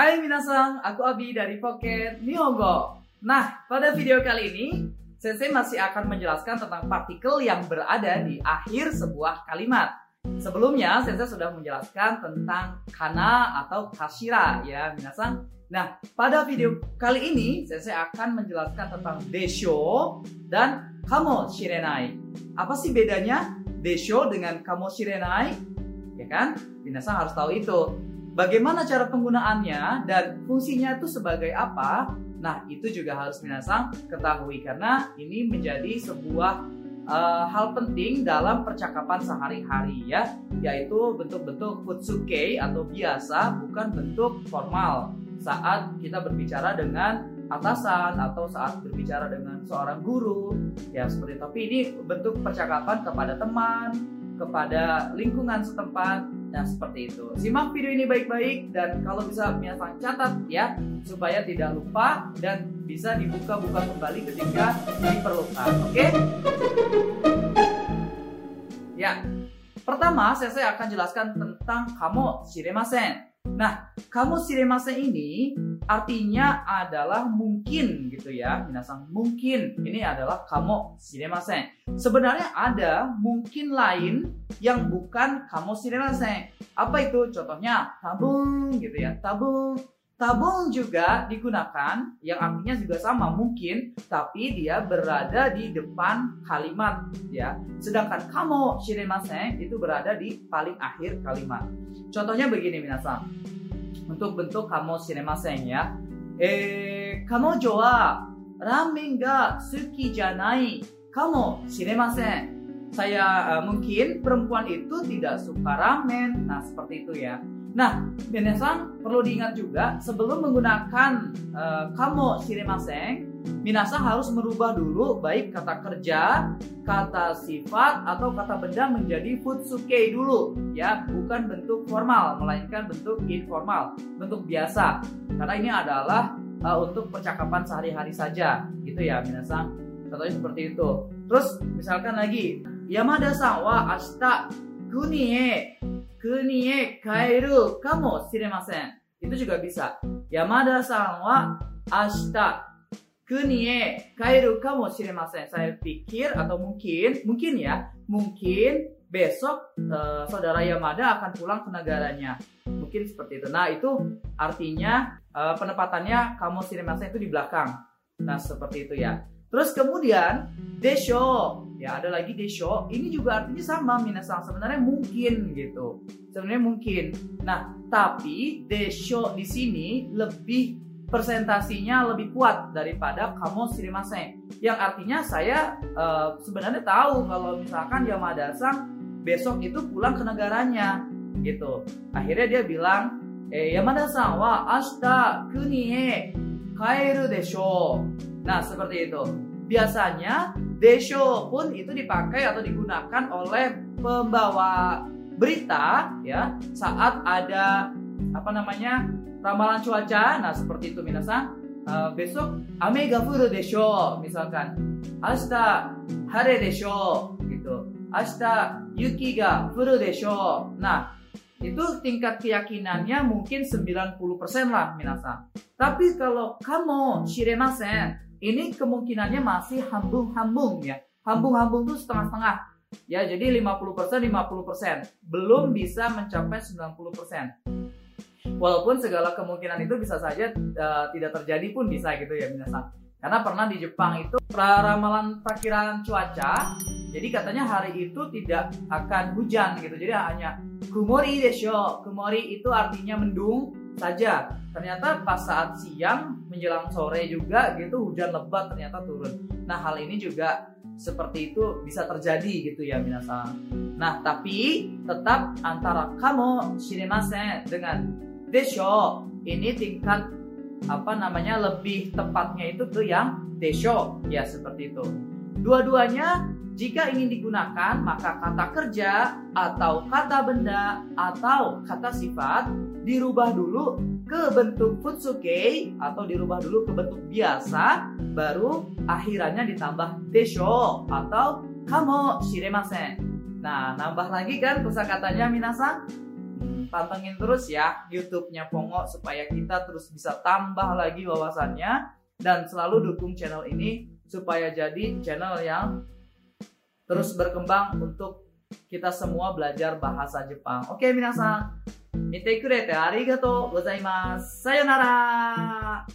Hai minasang, aku Abi dari Pocket Nihongo. Nah, pada video kali ini, Sensei masih akan menjelaskan tentang partikel yang berada di akhir sebuah kalimat. Sebelumnya, Sensei sudah menjelaskan tentang kana atau kashira ya, minasang. Nah, pada video kali ini, Sensei akan menjelaskan tentang desho dan kamo shirenai. Apa sih bedanya desho dengan kamo shirenai? Ya kan? Minasang harus tahu itu. Bagaimana cara penggunaannya dan fungsinya itu sebagai apa? Nah, itu juga harus minasang ketahui karena ini menjadi sebuah uh, hal penting dalam percakapan sehari-hari ya, yaitu bentuk-bentuk futsuke atau biasa bukan bentuk formal saat kita berbicara dengan atasan atau saat berbicara dengan seorang guru ya seperti tapi ini bentuk percakapan kepada teman, kepada lingkungan setempat Nah seperti itu. Simak video ini baik-baik dan kalau bisa minasang catat ya supaya tidak lupa dan bisa dibuka-buka kembali ketika diperlukan. Oke? Okay? Ya. Pertama, saya akan jelaskan tentang kamu shiremasen. Nah, kamu shiremasen ini artinya adalah mungkin gitu ya. Minasang mungkin ini adalah kamu shiremasen. Sebenarnya ada mungkin lain yang bukan kamu shiremasen. Apa itu? Contohnya tabung gitu ya. Tabung Tabung juga digunakan yang artinya juga sama mungkin tapi dia berada di depan kalimat ya. Sedangkan kamu shiremasen itu berada di paling akhir kalimat. Contohnya begini minasan. Untuk bentuk kamu shiremasen ya. Eh, kamu wa ramen ga suki janai kamu shiremasen. Saya uh, mungkin perempuan itu tidak suka ramen. Nah, seperti itu ya. Nah, Minasang perlu diingat juga sebelum menggunakan uh, kamo shiremasen, Minasang harus merubah dulu baik kata kerja, kata sifat atau kata benda menjadi futsuke dulu ya, bukan bentuk formal melainkan bentuk informal, bentuk biasa. Karena ini adalah uh, untuk percakapan sehari-hari saja, gitu ya Minasang. Contohnya seperti itu. Terus misalkan lagi, Yamada-san wa ashita kuni 国へ帰るかもしれません。Itu juga bisa. Yamada san wa ashita kuni e kairu kamo shiremasen. Saya pikir atau mungkin, mungkin ya, mungkin besok uh, saudara Yamada akan pulang ke negaranya. Mungkin seperti itu. Nah, itu artinya uh, penempatannya kamo shiremasen itu di belakang. Nah, seperti itu ya. Terus kemudian desho, ya ada lagi desho. Ini juga artinya sama minasang sebenarnya mungkin gitu. Sebenarnya mungkin. Nah, tapi desho di sini lebih presentasinya lebih kuat daripada kamu shirimase. Yang artinya saya uh, sebenarnya tahu kalau misalkan Yamada-san besok itu pulang ke negaranya gitu. Akhirnya dia bilang, eh Yamada-san wa ashita kuni e kaeru desho. Nah, seperti itu. Biasanya desho pun itu dipakai atau digunakan oleh pembawa berita ya saat ada apa namanya ramalan cuaca. Nah, seperti itu minasan. Uh, besok ame ga furu desho misalkan. Ashita hare desho gitu. Ashita yuki ga furu desho. Nah, itu tingkat keyakinannya mungkin 90% lah minasan. Tapi kalau kamu shiremasen, ini kemungkinannya masih hambung-hambung ya. Hambung-hambung itu setengah-setengah. Ya, jadi 50% 50%. Belum bisa mencapai 90%. Walaupun segala kemungkinan itu bisa saja uh, tidak terjadi pun bisa gitu ya minasan. Karena pernah di Jepang itu ramalan perkiraan cuaca, jadi katanya hari itu tidak akan hujan gitu. Jadi hanya kumori desho. Kumori itu artinya mendung saja. Ternyata pas saat siang menjelang sore juga gitu hujan lebat ternyata turun. Nah, hal ini juga seperti itu bisa terjadi gitu ya minasan. Nah, tapi tetap antara kamu shiremasen dengan desho ini tingkat apa namanya lebih tepatnya itu tuh yang desho ya seperti itu. Dua-duanya jika ingin digunakan maka kata kerja atau kata benda atau kata sifat dirubah dulu ke bentuk futsuke atau dirubah dulu ke bentuk biasa baru akhirannya ditambah desho atau kamo shiremasen. Nah, nambah lagi kan kosakatanya minasan? Pantengin terus ya YouTube-nya Pongo supaya kita terus bisa tambah lagi wawasannya dan selalu dukung channel ini supaya jadi channel yang terus berkembang untuk kita semua belajar bahasa Jepang. Oke, okay, minasan. Mite kurete arigatou gozaimasu. Sayonara.